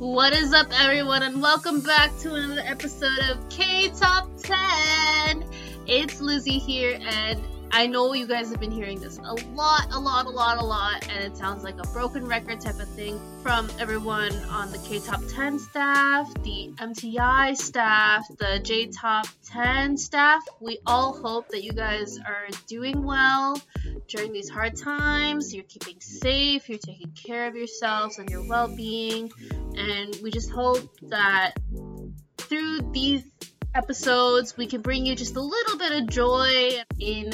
What is up, everyone, and welcome back to another episode of K Top 10. It's Lizzie here, and I know you guys have been hearing this a lot, a lot, a lot, a lot, and it sounds like a broken record type of thing from everyone on the K Top 10 staff, the MTI staff, the J Top 10 staff. We all hope that you guys are doing well during these hard times. You're keeping safe, you're taking care of yourselves and your well being, and we just hope that through these episodes, we can bring you just a little bit of joy in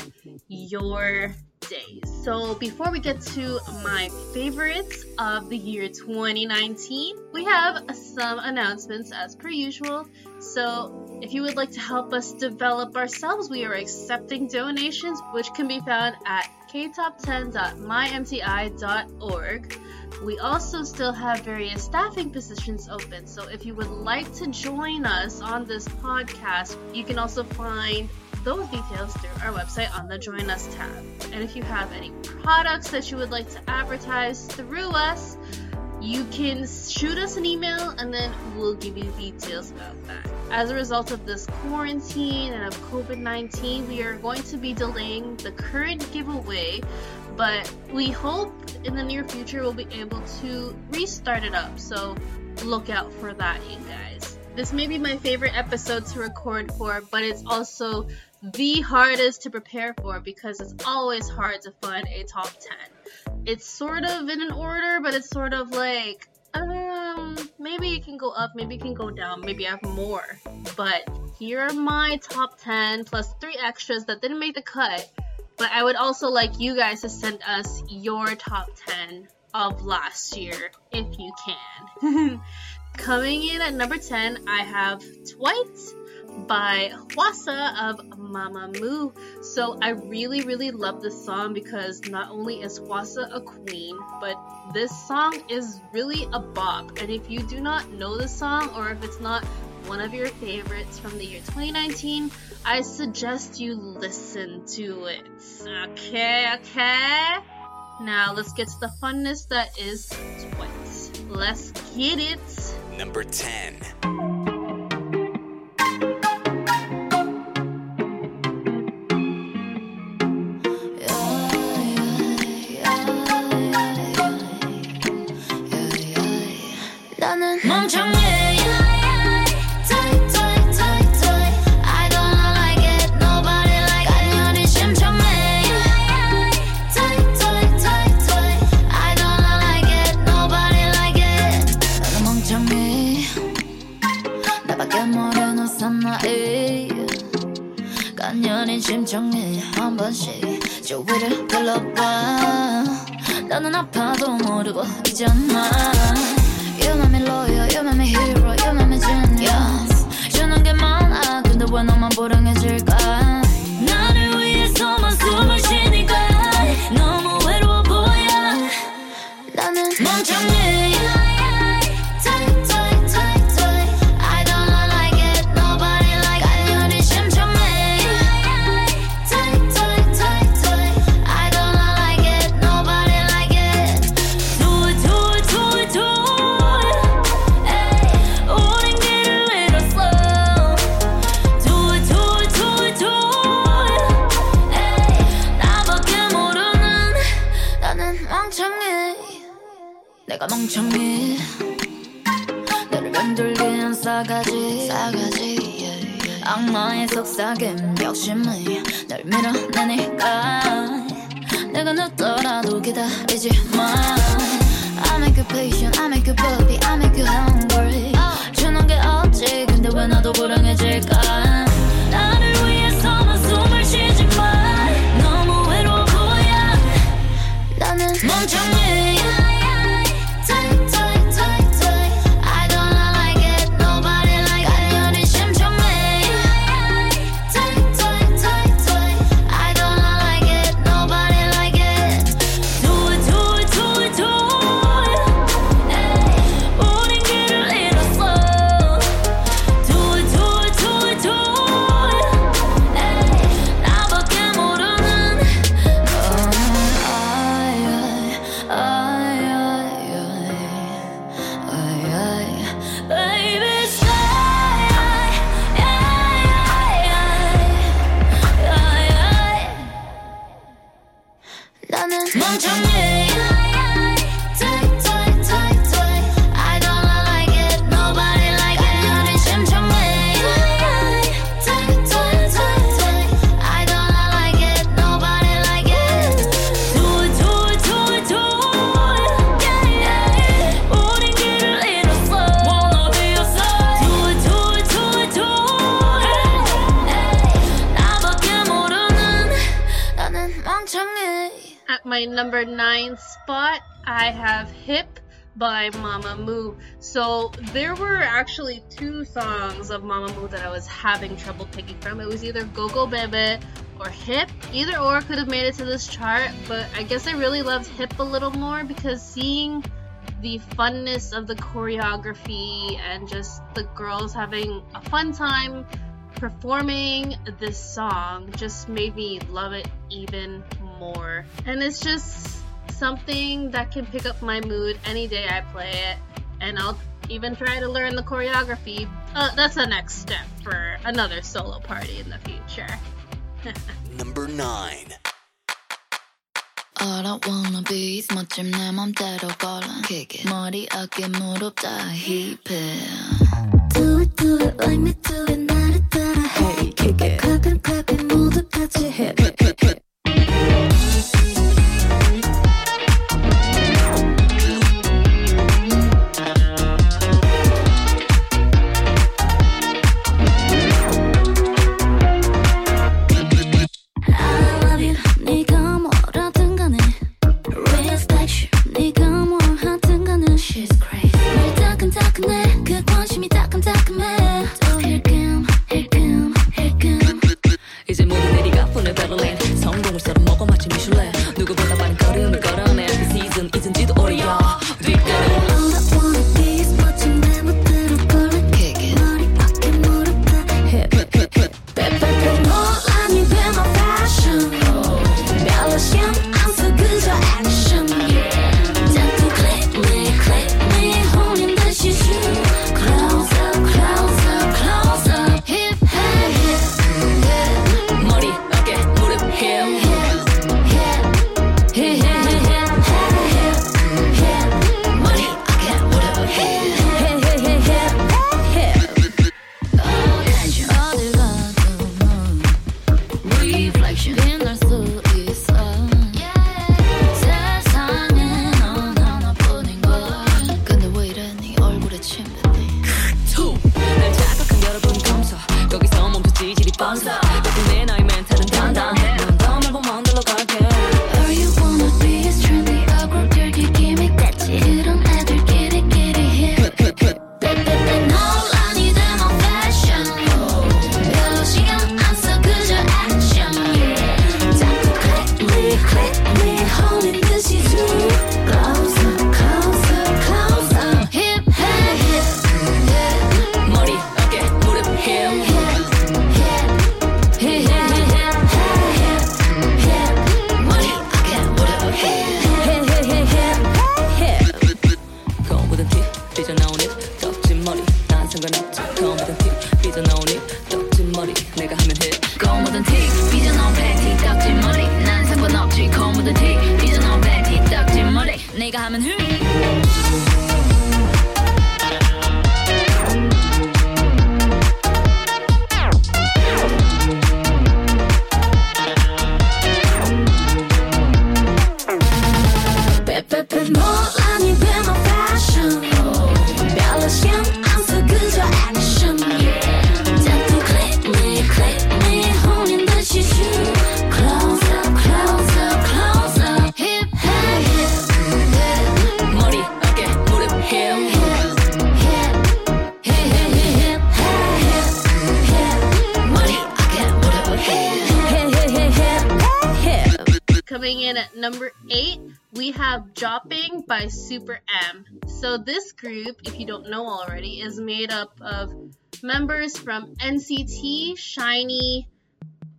your days. So, before we get to my favorites of the year 2019, we have some announcements as per usual. So, if you would like to help us develop ourselves, we are accepting donations, which can be found at ktop10.mymti.org. We also still have various staffing positions open, so if you would like to join us on this podcast, you can also find those details through our website on the Join Us tab. And if you have any products that you would like to advertise through us, you can shoot us an email and then we'll give you details about that. As a result of this quarantine and of COVID 19, we are going to be delaying the current giveaway, but we hope in the near future we'll be able to restart it up. So look out for that, you guys. This may be my favorite episode to record for, but it's also the hardest to prepare for because it's always hard to find a top 10. It's sort of in an order, but it's sort of like, um, maybe it can go up, maybe it can go down, maybe I have more. But here are my top 10 plus three extras that didn't make the cut. But I would also like you guys to send us your top 10 of last year if you can. Coming in at number 10, I have Twit by Hwasa of Mamamoo. So I really, really love this song because not only is Hwasa a queen, but this song is really a bop. And if you do not know the song or if it's not one of your favorites from the year 2019, I suggest you listen to it. Okay, okay? Now let's get to the funness that is. Let's get it. Number 10. 악마의 속삭임 욕심이 널 밀어내니까 내가 늦더라도 기다리지 마 I make you patient, I make you puppy, I make you hungry 주는 게 없지 근데 왜 나도 불행해 my number nine spot, I have Hip by Mamamoo. So there were actually two songs of Mamamoo that I was having trouble picking from. It was either Go Go Bebe or Hip. Either or could have made it to this chart, but I guess I really loved Hip a little more because seeing the funness of the choreography and just the girls having a fun time performing this song just made me love it even more. And it's just something that can pick up my mood any day I play it, and I'll even try to learn the choreography. Uh, that's the next step for another solo party in the future. Number 9. All I wanna be is 멋짐 내 맘대로 걸어 Kick it 머리 어깨 무릎 다 힙해 Do it do it like me do it 나를 따라 해. Kick it. 가끔 가끔 모두 같이 해. Number 8, we have Jopping by Super M. So, this group, if you don't know already, is made up of members from NCT, SHINee,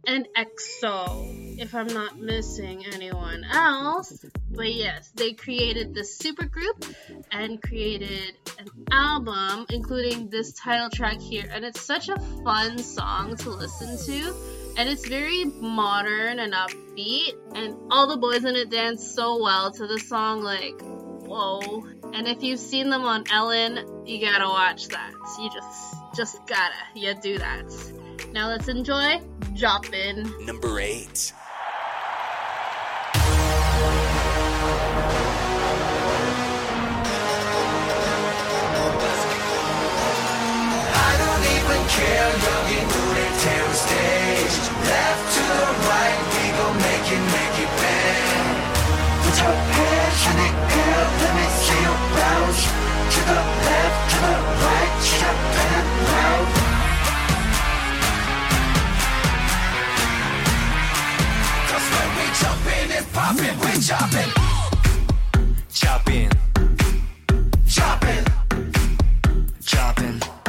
and EXO, if I'm not missing anyone else. But yes, they created this super group and created an album, including this title track here. And it's such a fun song to listen to. And it's very modern and upbeat. And all the boys in it dance so well to the song, like, whoa. And if you've seen them on Ellen, you gotta watch that. You just, just gotta, you do that. Now let's enjoy Joppin'. Number 8. don't even care 여기 눈을 태운 stage Left to the right we gon' make it make it bang your hands in the air, let me see you bounce. To the left, to the right, jump and round. Cause when we jump in, it's poppin', we jumpin'. Chopping, Jumpin', chopping.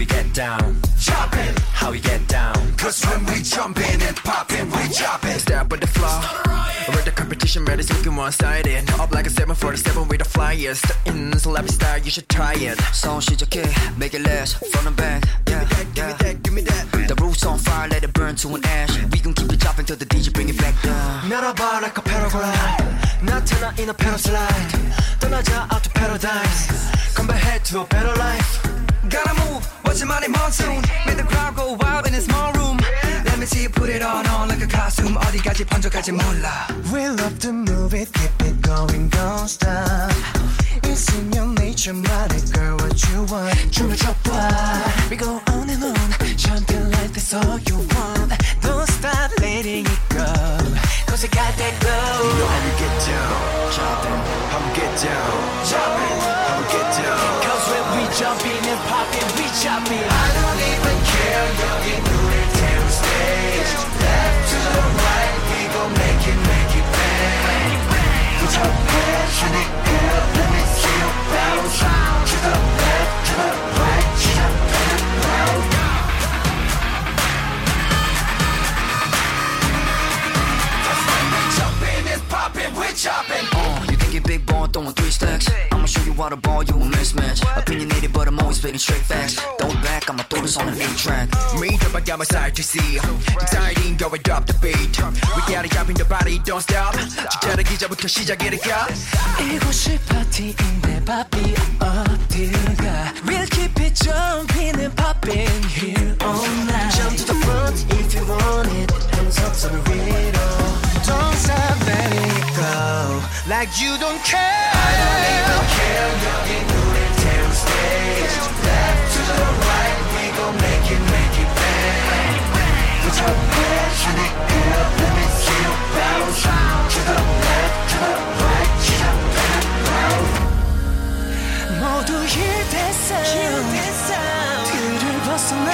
we get down. jumpin'. How we get down. Cause when we jump in and poppin', we jumpin'. Step with the flow. With the competition, ready to looking one sided. Up like a 747 with a flyer. Step in, so let me start, you should try it. Song 시작해, make it last from the back. Yeah, Give me yeah. that, give me that. The roof's on fire, let it burn to an ash. We gon' keep it dropping till the DJ bring it back down. 날아봐 like a paraglide. 나타나 in a paraslide. 떠나자 out to paradise. Come back head to a better life. Gotta move, watch your money monsoon. Make the crowd go wild in a small room. Let me see you put it on, on like a costume. 어디까지 번져갈지 몰라. We love to move it, keep it going, don't stop. It's in your nature, mighty girl, what you want. 춤을 춰봐. We go on and on, champion like that's all you want. Don't stop letting it go. Cause you got that glow. You know how we get down, chopping. How we get down, chopping. How we get down. Cause when we jump in and pop in, we chop in. I don't even care, 여기 눈을 태운 stage. Left to the right, we gon' make it, make it bang. Put your hands in the air, let me see you bounce. To the left, to the right, poppin', we choppin'. Uh, you think you're big ball throwing three stacks? I'ma show you how to ball, you a mismatch. Opinionated, but I'm always spitting straight facts. Throw it back, I'ma throw this on an eight track. Me drop I got my side to see Exciting go and drop the beat We gotta jump in the body don't stop 진짜를 기자부터 시작이니까 이곳이 파티인데 바비 어딜가 We'll keep it jumping and popping here all night Jump to the front if you want it Hands up to the radio Don't stop letting it go Like you don't care I don't even care, 여기 눈을 태운 stage. Left to the right, we gon' make it, make it bang. Put your the air, let me see you bounce. To the left, to the right, jump and round. 모두 힐됐어 틀을 벗어난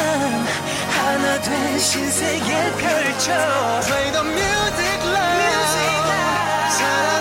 하나 된 신세계 펼쳐 Play the music loud 사랑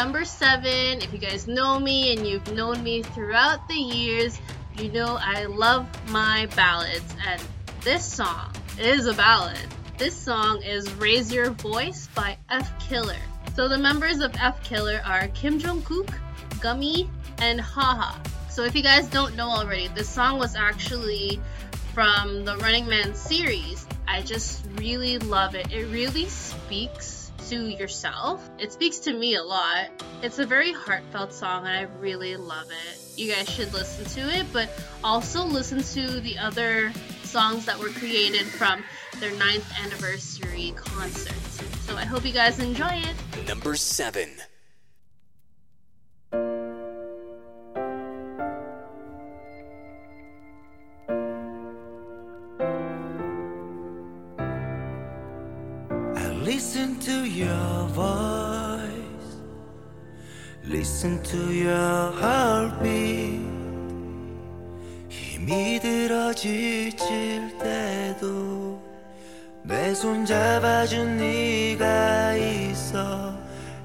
number seven, if you guys know me and you've known me throughout the years, you know I love my ballads, and this song is a ballad. This song is Raise Your Voice by F Killer. So the members of F Killer are Kim Jong Kook, Gummy, and Haha. So if you guys don't know already, this song was actually from the Running Man series. I just really love it. It really speaks to yourself. It speaks to me a lot. It's a very heartfelt song and I really love it. You guys should listen to it, but also listen to the other songs that were created from their ninth anniversary concert. So I hope you guys enjoy it. Number 7. Listen to your heartbeat. 힘이 들어 지칠 때도 내내손 잡아준 네가 있어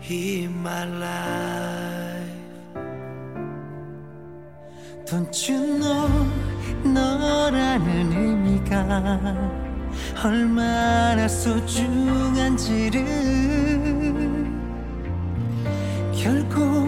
in my life Don't you know 너라는 의미가 얼마나 소중한지를 결코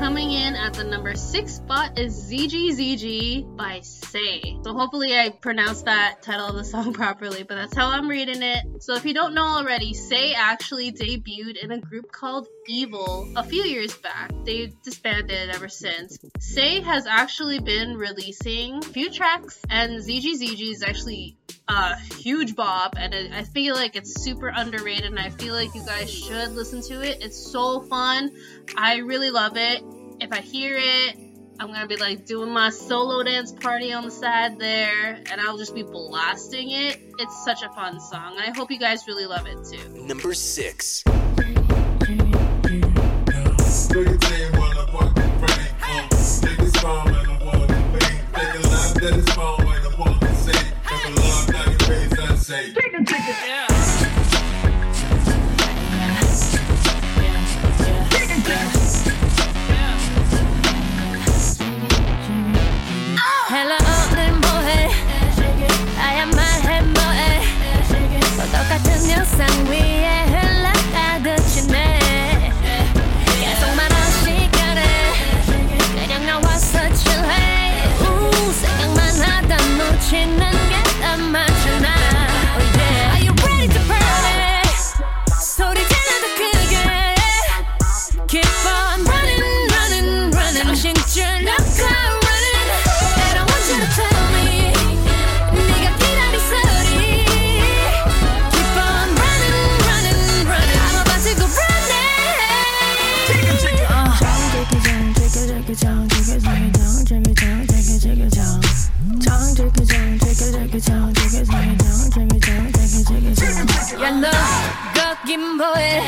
Coming in at the number six spot is ZGZG by Say. So hopefully I pronounced that title of the song properly, but that's how I'm reading it. So if you don't know already, Say actually debuted in a group called EVOL a few years back. They disbanded ever since. Say has actually been releasing a few tracks, and ZGZG is actually a huge bop, and it, I feel like it's super underrated, and I feel like you guys should listen to it. It's so fun. I really love it. If I hear it, I'm gonna be like doing my solo dance party on the side there, and I'll just be blasting it. It's such a fun song, and I hope you guys really love it too. Number 6 Hello 오늘 뭐해 나야 말해 뭐해 또 똑같은 영상 위에 야너 걷긴 뭐해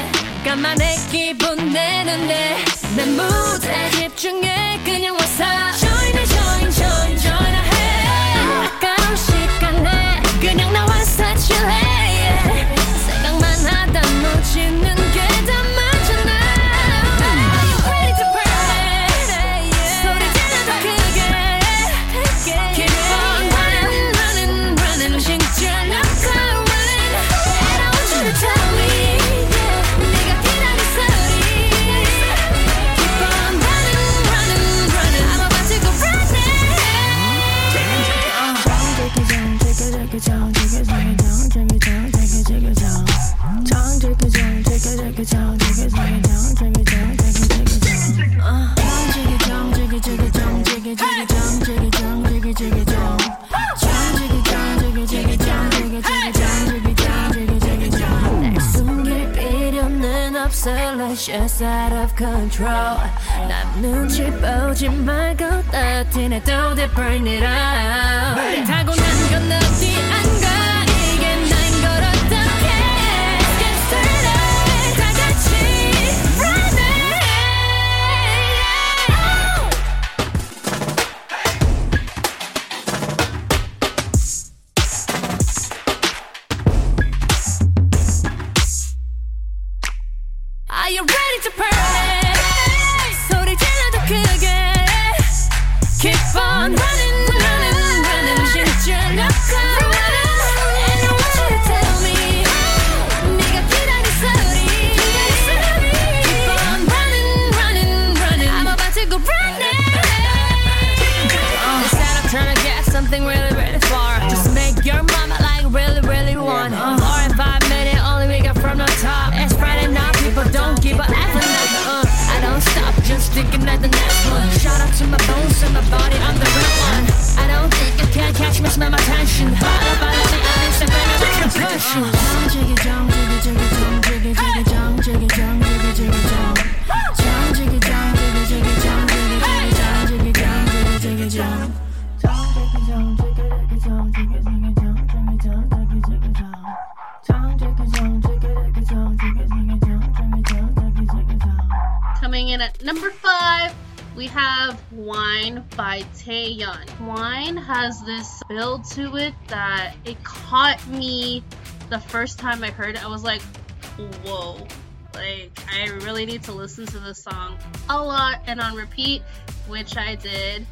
가만 내 기분 내는데 내 무대 집중해 그냥 와서 join it join join join 해 아까운 시간에 그냥 나와서 칠해 생각만 하다 놓치는 just out of control 남 눈치 보지 말고 따뜻해도 they burn it out 타고난 건 어디 안 thinking at the next one Shout out to my bones and my body, I'm the real one I don't think you can catch me, smell my tension Follow, follow me on Instagram and make your push Coming in at number five, we have Wine by Taeyeon. Wine has this build to it that it caught me the first time I heard it. I was like, whoa. Like, I really need to listen to this song a lot and on repeat, which I did.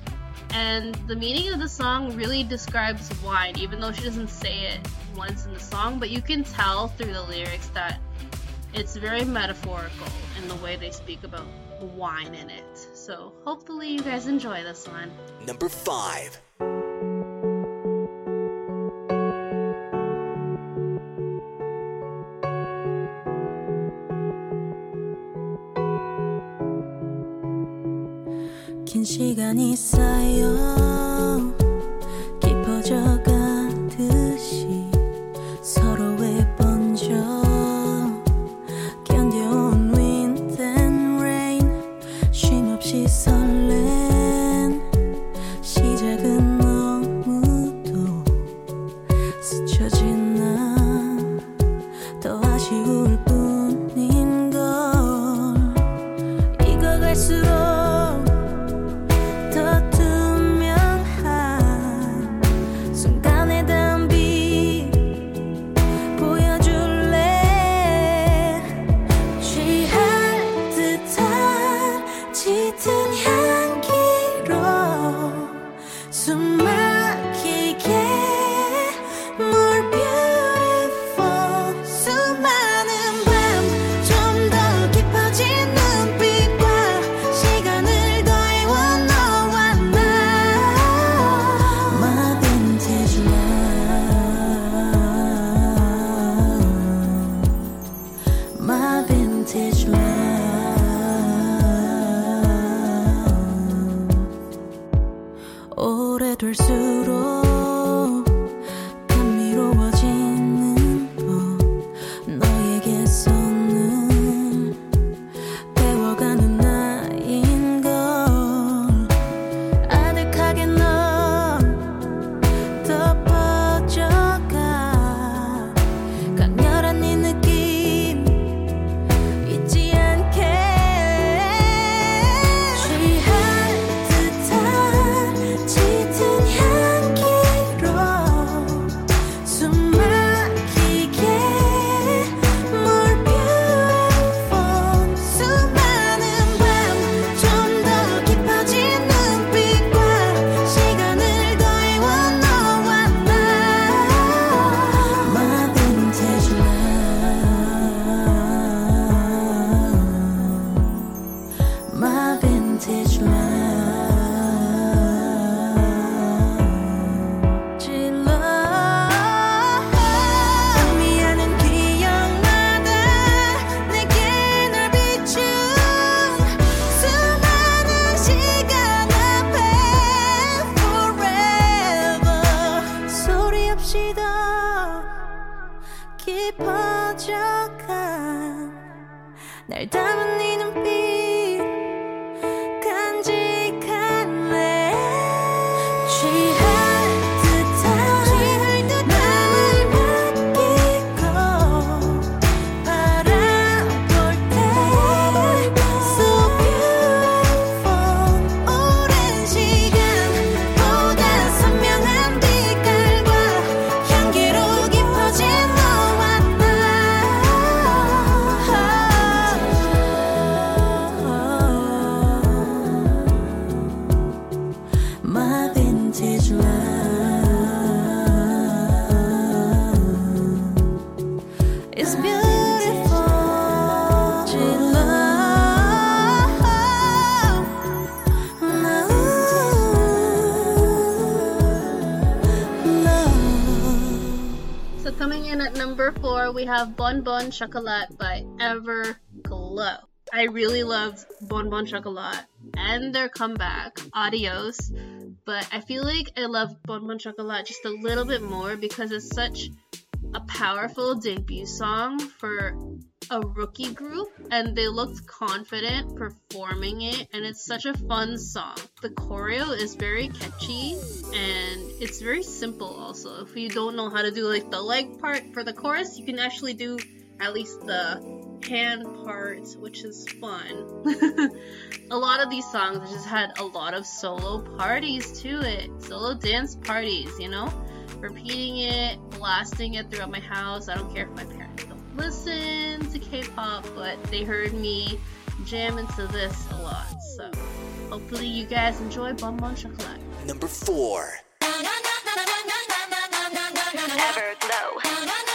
And the meaning of the song really describes wine, even though she doesn't say it once in the song, but you can tell through the lyrics that it's very metaphorical in the way they speak about wine in it. So hopefully you guys enjoy this one. Number 5. 긴 시간이 쌓여 have Bon Bon Chocolat by Everglow. I really love Bon Bon Chocolat and their comeback, Adios, but I feel like I love Bon Bon Chocolat just a little bit more because it's such a powerful debut song for a rookie group and they looked confident performing it and it's such a fun song. The choreo is very catchy and it's very simple also. If you don't know how to do like the leg part for the chorus, you can actually do at least the hand parts, which is fun. a lot of these songs just had a lot of solo parties to it, solo dance parties, you know? Repeating it, blasting it throughout my house. I don't care if my parents don't listen to K-pop, but they heard me jam into this a lot. So hopefully you guys enjoy Bonbon Chocolat. Number four. Everglow.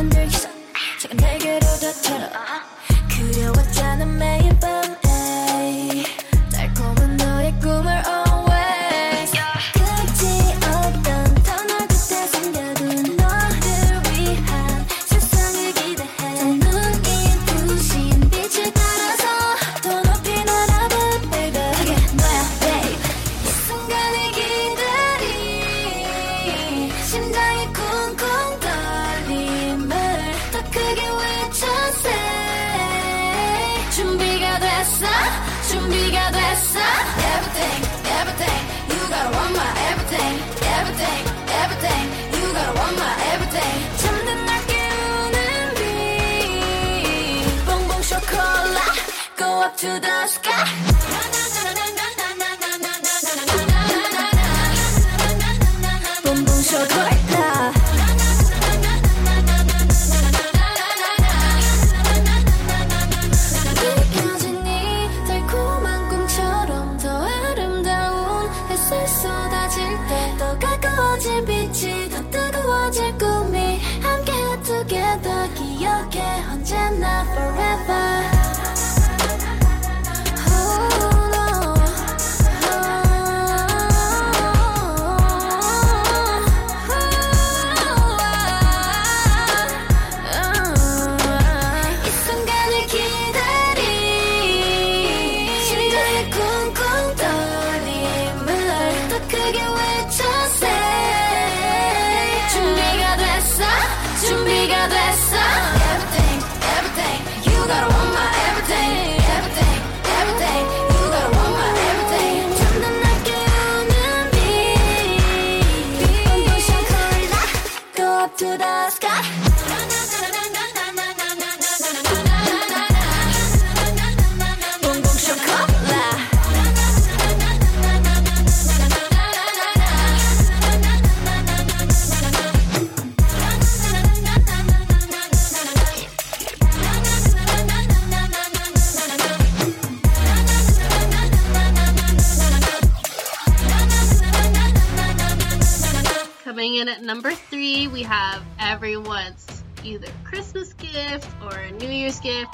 만들기 전 제가 내게로 더 들어. 그려왔잖아 매일. to the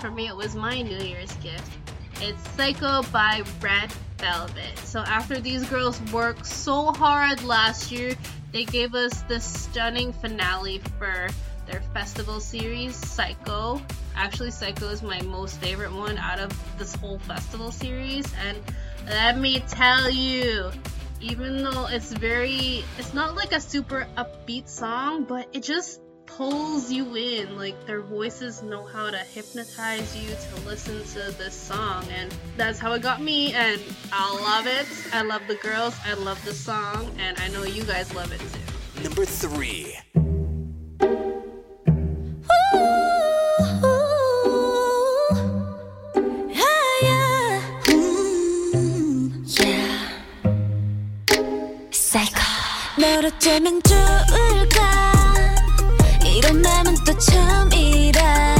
for me. It was my New Year's gift. It's Psycho by Red Velvet. So after these girls worked so hard last year, they gave us this stunning finale for their festival series, Psycho. Actually, Psycho is my most favorite one out of this whole festival series, and let me tell you, even though it's very, it's not like a super upbeat song, but it just pulls you in. Like their voices know how to hypnotize you to listen to this song, and that's how it got me. And I love it. I love the girls. I love the song, and I know you guys love it too. Number three. 너로 좋을까 이런 마음은 또 처음이라.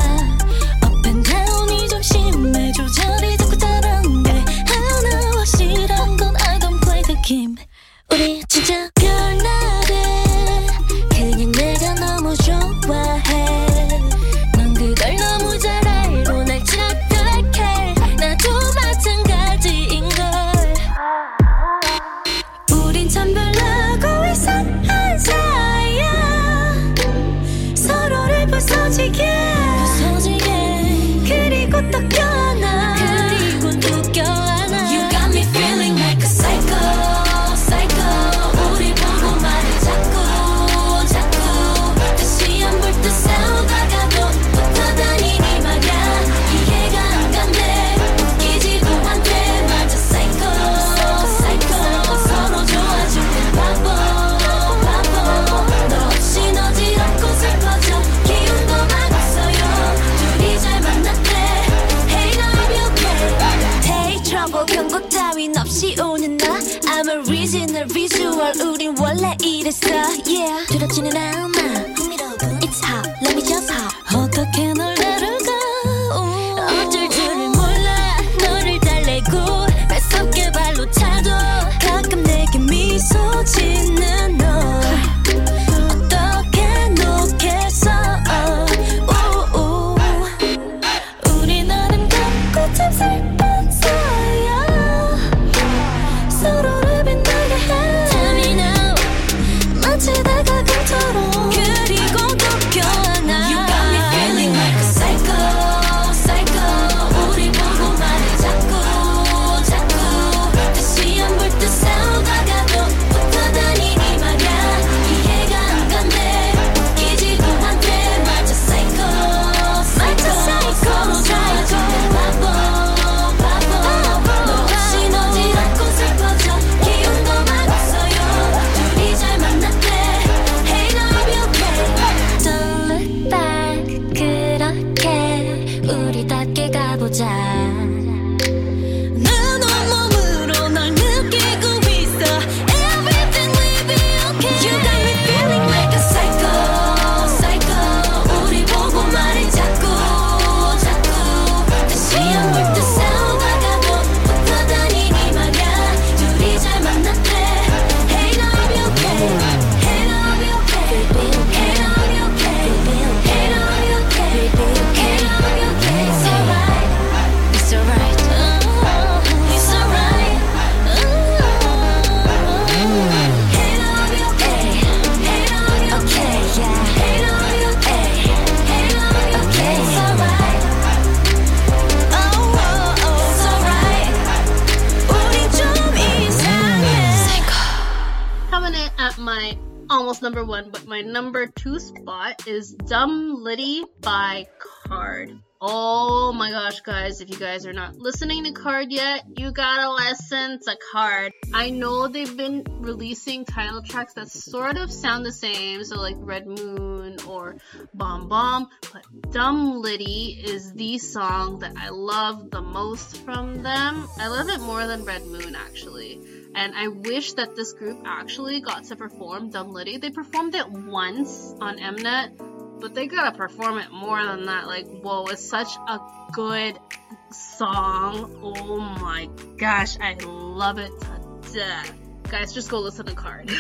not listening to KARD yet, you gotta listen to KARD. I know they've been releasing title tracks that sort of sound the same, so like Red Moon or Bomb Bomb, but Dumb Litty is the song that I love the most from them. I love it more than Red Moon actually. And I wish that this group actually got to perform Dumb Litty. They performed it once on Mnet, but they gotta perform it more than that. Like, whoa, it's such a good song. Oh my gosh, I love it to death. Guys, just go listen to KARD.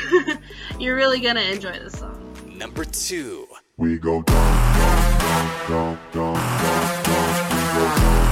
You're really gonna enjoy this song. Number two. We go down, down, down, down, down, down, down, we go down.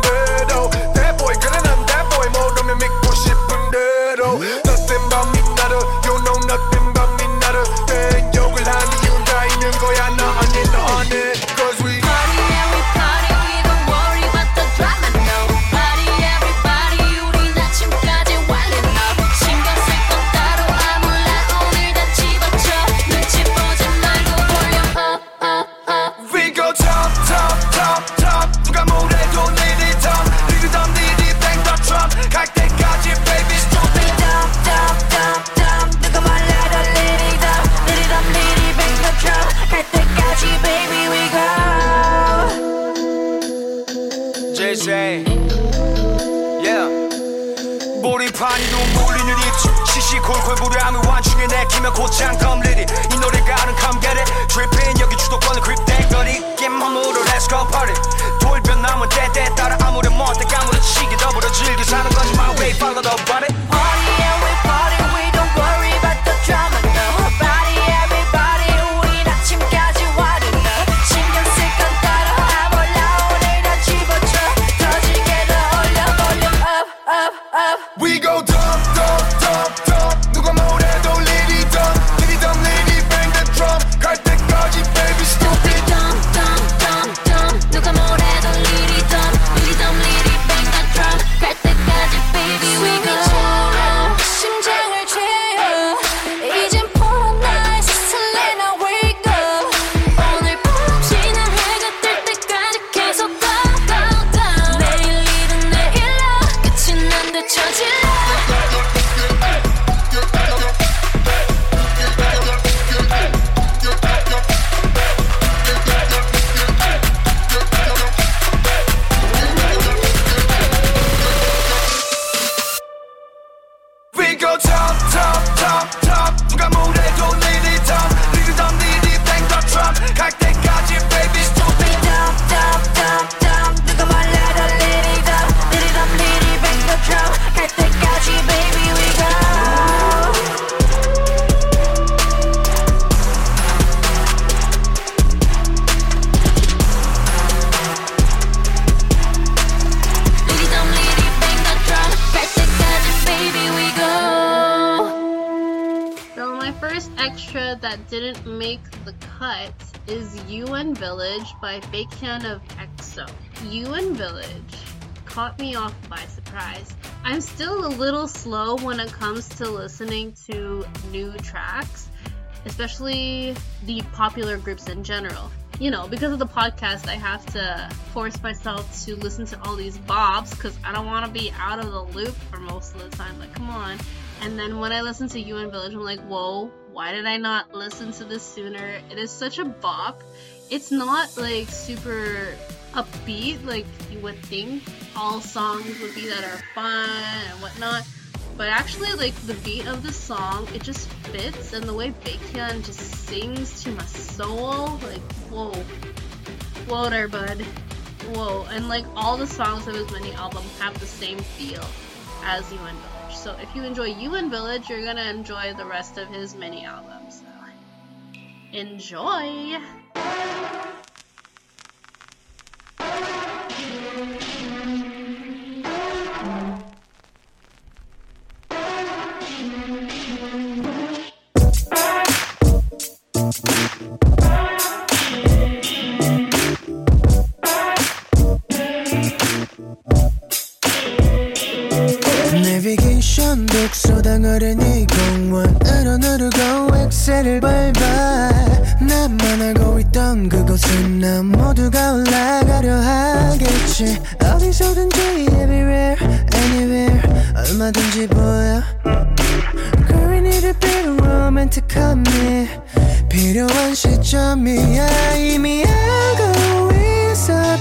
Village by Baekhyun of EXO. UN Village caught me off by surprise. I'm still a little slow when it comes to listening to new tracks, especially the popular groups in general. You know, because of the podcast, I have to force myself to listen to all these bops because I don't want to be out of the loop for most of the time. Like, come on. And then when I listen to UN Village, I'm like, whoa, why did I not listen to this sooner? It is such a bop. It's not like super upbeat like you would think all songs would be that are fun and whatnot. But actually, like the beat of the song, it just fits, and the way Baekhyun just sings to my soul, like whoa, whoa there, bud, whoa. And like all the songs of his mini album have the same feel as UN Village. So if you enjoy UN Village, you're gonna enjoy the rest of his mini albums So enjoy. 내비게이션 독서당 어린이 공원 으로 누르고 엑셀을 밟아 나만 알고 있던 그곳은 난 모두가 올라가려 하겠지. 어디서든지 everywhere anywhere. 얼마든지 보여. Girl need a bit of 로맨틱함이 필요한 시점이야. 이미 알고 있었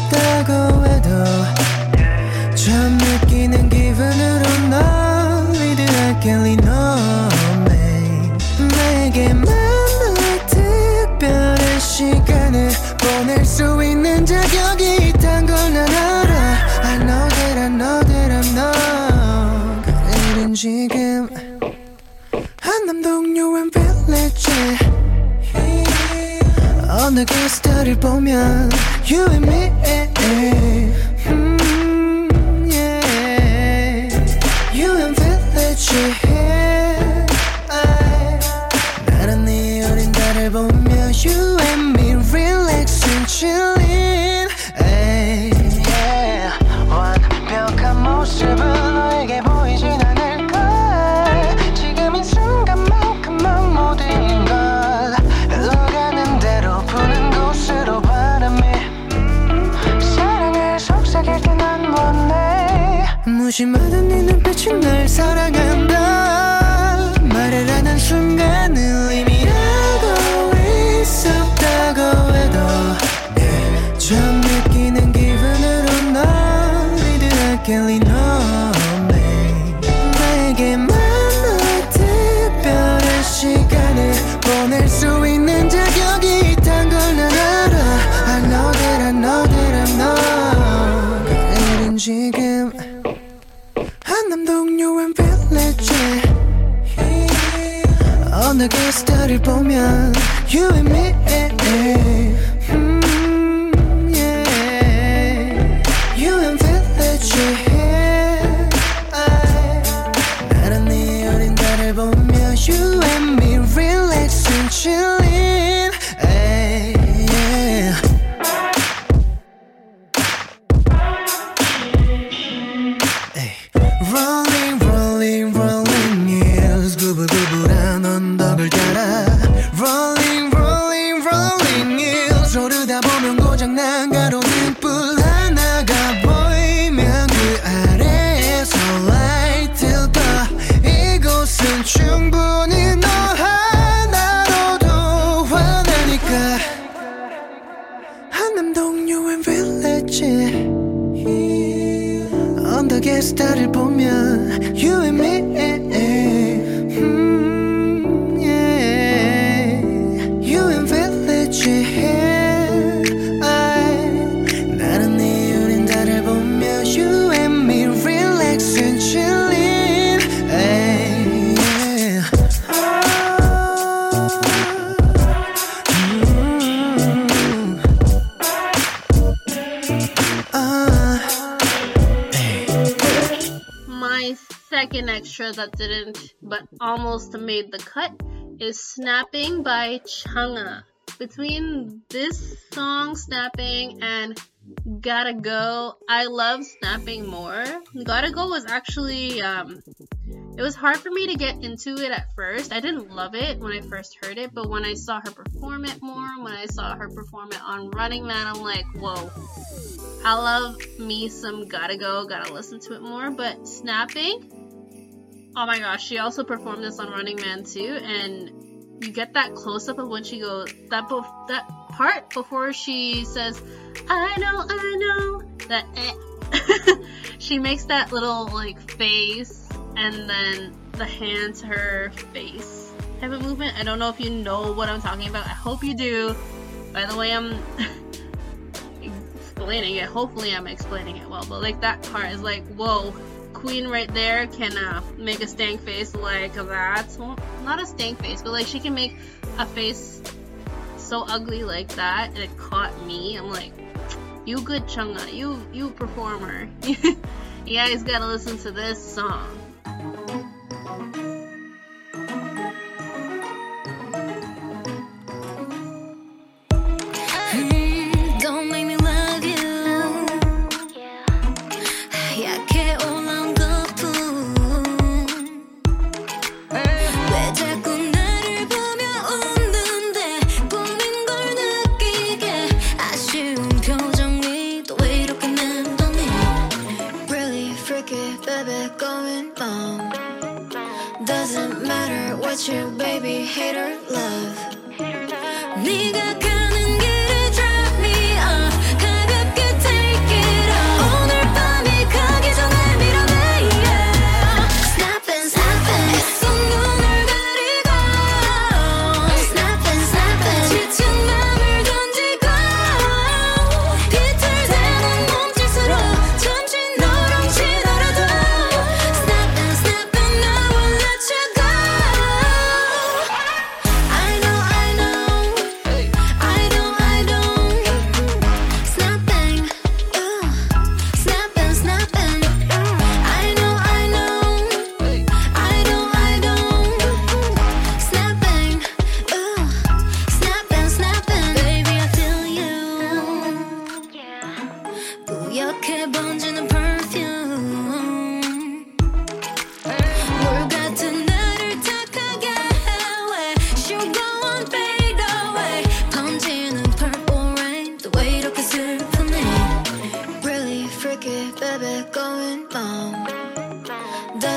지금 한남동요엔 빌리지. 어느 게스트를 보면 You and me that didn't, but almost made the cut, is Snapping by Chungha. Between this song, Snapping, and Gotta Go, I love Snapping more. Gotta Go was actually, um, it was hard for me to get into it at first. I didn't love it when I first heard it, but when I saw her perform it more, when I saw her perform it on Running Man, I'm like, whoa. I love me some Gotta Go, gotta listen to it more, but Snapping, oh my gosh, she also performed this on Running Man too, and you get that close up of when she goes, that, that part before she says, I know, I know, that eh. she makes that little like face and then the hand to her face type of movement. I don't know if you know what I'm talking about. I hope you do. By the way, I'm explaining it. Hopefully, I'm explaining it well. But like that part is like, whoa, Queen right there can uh, make a stank face like that. Well, not a stank face, but like she can make a face so ugly like that, and it caught me. I'm like, you good Chungha, you you performer. you guys gotta listen to this song.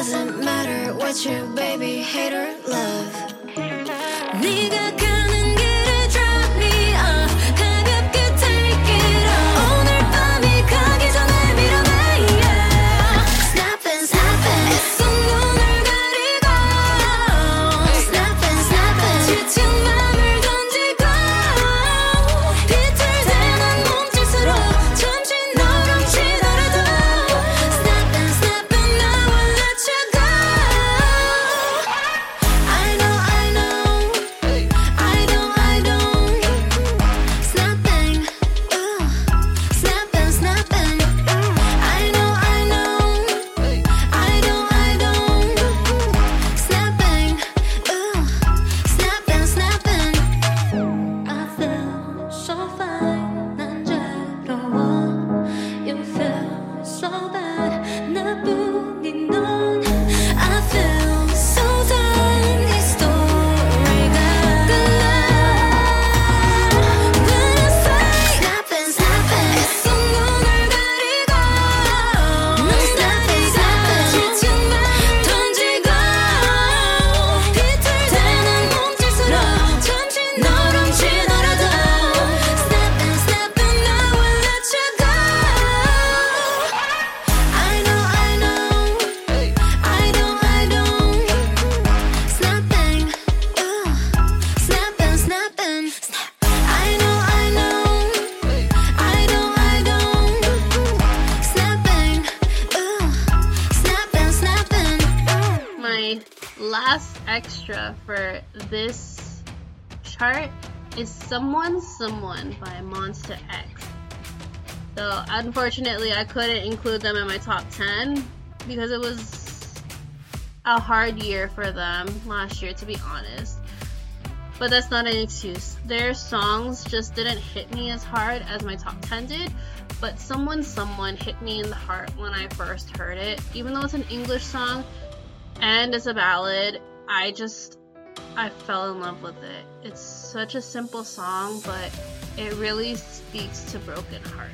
doesn't matter what you baby hater love. is Someone Someone by Monsta X. So unfortunately, I couldn't include them in my top 10 because it was a hard year for them last year, to be honest. But that's not an excuse. Their songs just didn't hit me as hard as my top 10 did, but Someone Someone hit me in the heart when I first heard it. Even though it's an English song and it's a ballad, I just I fell in love with it. It's such a simple song, but it really speaks to broken heart.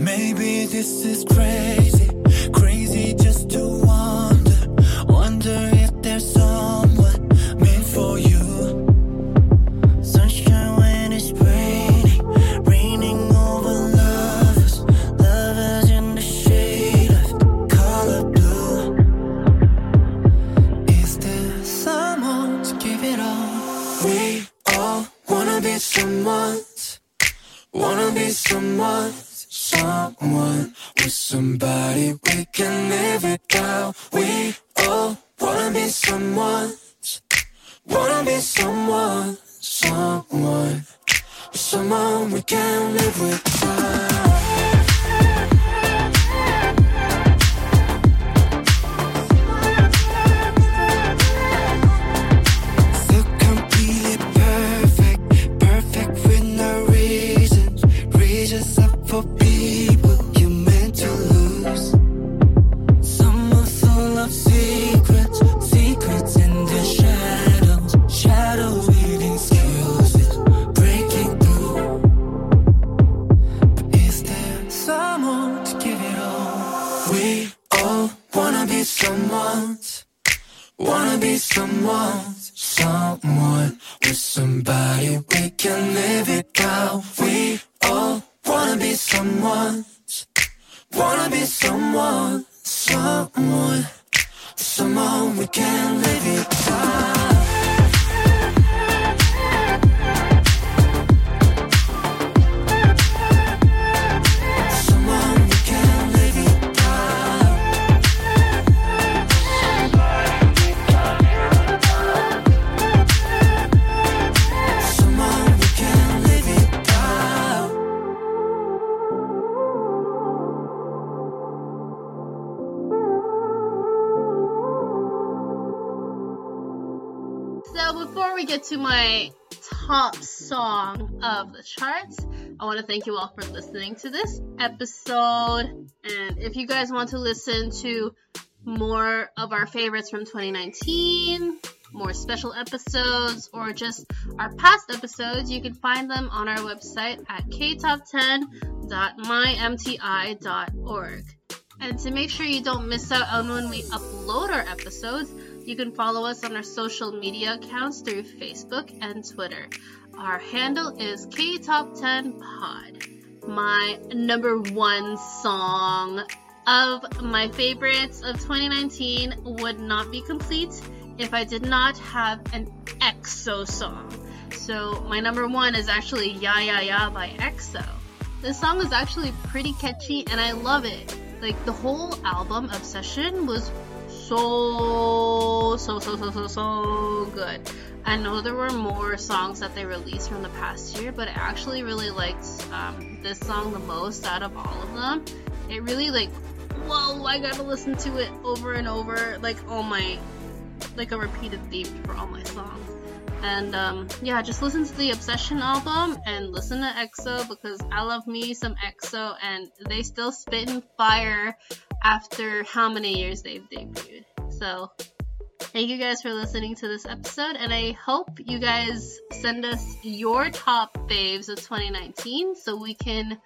Maybe this is crazy. Song of the charts, I want to thank you all for listening to this episode. And if you guys want to listen to more of our favorites from 2019, more special episodes, or just our past episodes, you can find them on our website at ktop10.mymti.org. And to make sure you don't miss out on when we upload our episodes, you can follow us on our social media accounts through Facebook and Twitter. Our handle is K Top 10 Pod. My number one song of my favorites of 2019 would not be complete if I did not have an EXO song. So my number one is actually Ya Ya Ya by EXO. This song is actually pretty catchy and I love it. Like the whole album Obsession was so so so so so so good. I know there were more songs that they released from the past year, but I actually really liked um, this song the most out of all of them. It really like, whoa! I gotta listen to it over and over, like all my, like a repeated theme for all my songs. And um, yeah, just listen to the Obsession album and listen to EXO because I love me some EXO and they still spit in fire after how many years they've debuted. So thank you guys for listening to this episode and I hope you guys send us your top faves of 2019 so we can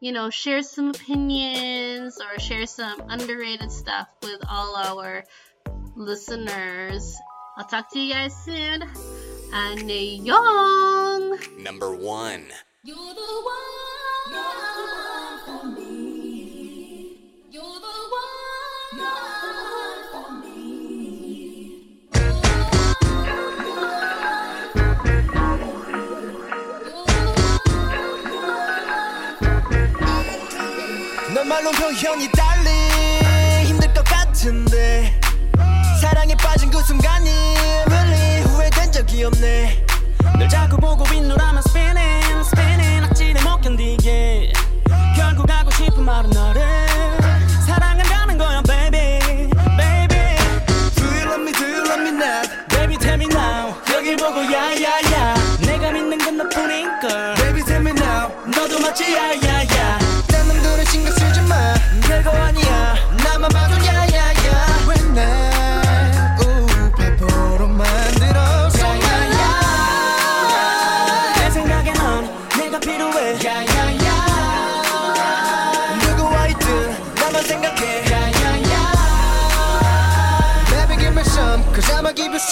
you know share some opinions or share some underrated stuff with all our listeners. I'll talk to you guys soon. 안녕. Number one. You're the one 넌 말로 표현이 달리. 힘들 것 같은데. 사랑에 빠진 그 순간이 really 후회된 적이 없네. 널 자꾸 보고 spinning spinning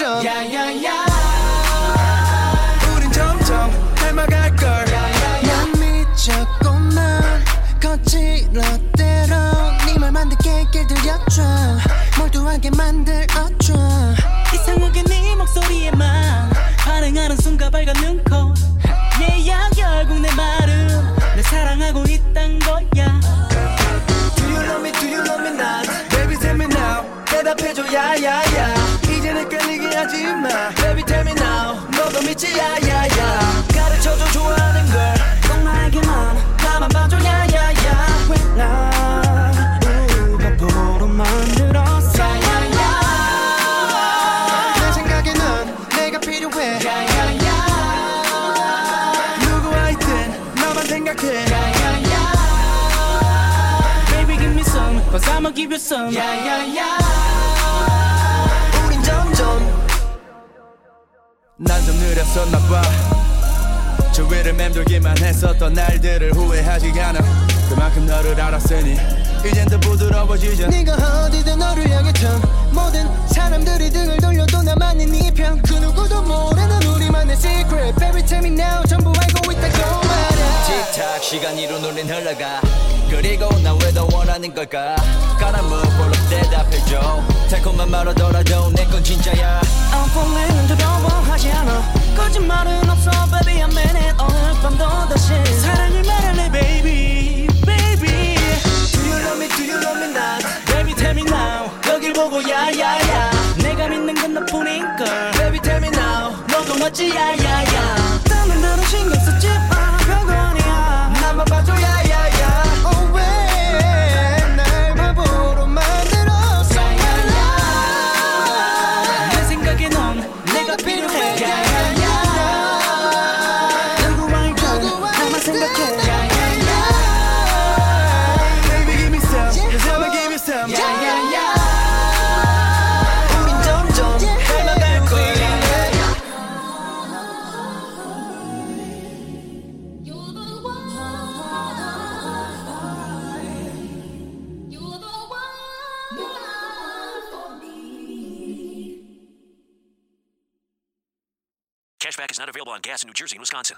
Some 야야야 우린 점점 닮아갈 걸. 난 미쳤구만. 거칠었대로 네 말만 듣게 길들여줘 몰두하게 만들어줘 이상하게 네 목소리에만 반응하는 순간 빨간 눈코 얘야 결국 내 말은 내 사랑하고 있단 거야. Do you love me? Do you love me not Baby tell me now. 대답해줘. 야야야 하지 마. Baby tell me now. 너도 믿지? 야야야 가르쳐줘 좋아하는 걸꼭 나에게만 나만 봐줘. 야야야 왜날 우바보로 만들었어. 야야야 내 생각에 넌 내가 필요해. 나만 생각해. You some. 야야야 느렸었나봐. 주위를 맴돌기만 했었던 날들을 후회하지 않아. 그만큼 너를 알았으니 이젠 더 부드러워지자 네가 어디든 너를 향해 턴 모든 사람들이 등을 돌려도 나만이 네편그 누구도 모르는 우리만의 secret. Baby tell me now 전부 알고 있다고 말야 틱탁 시간 이로 눈엔 흘러가 그리고 나 왜 더 원하는 걸까 가라 move 볼로 대답해줘 달콤한 말하더라도 내 건 진짜야 falling 두려워하지 않아 거짓말은 없어 baby I'm in it 오늘 밤도 다시 사랑을 말할래 baby baby Do you love me do you love me not baby tell me now 여길 보고 야야야 내가 믿는 건 너뿐인걸 Baby tell me now 너도 맞지 야야 Wisconsin.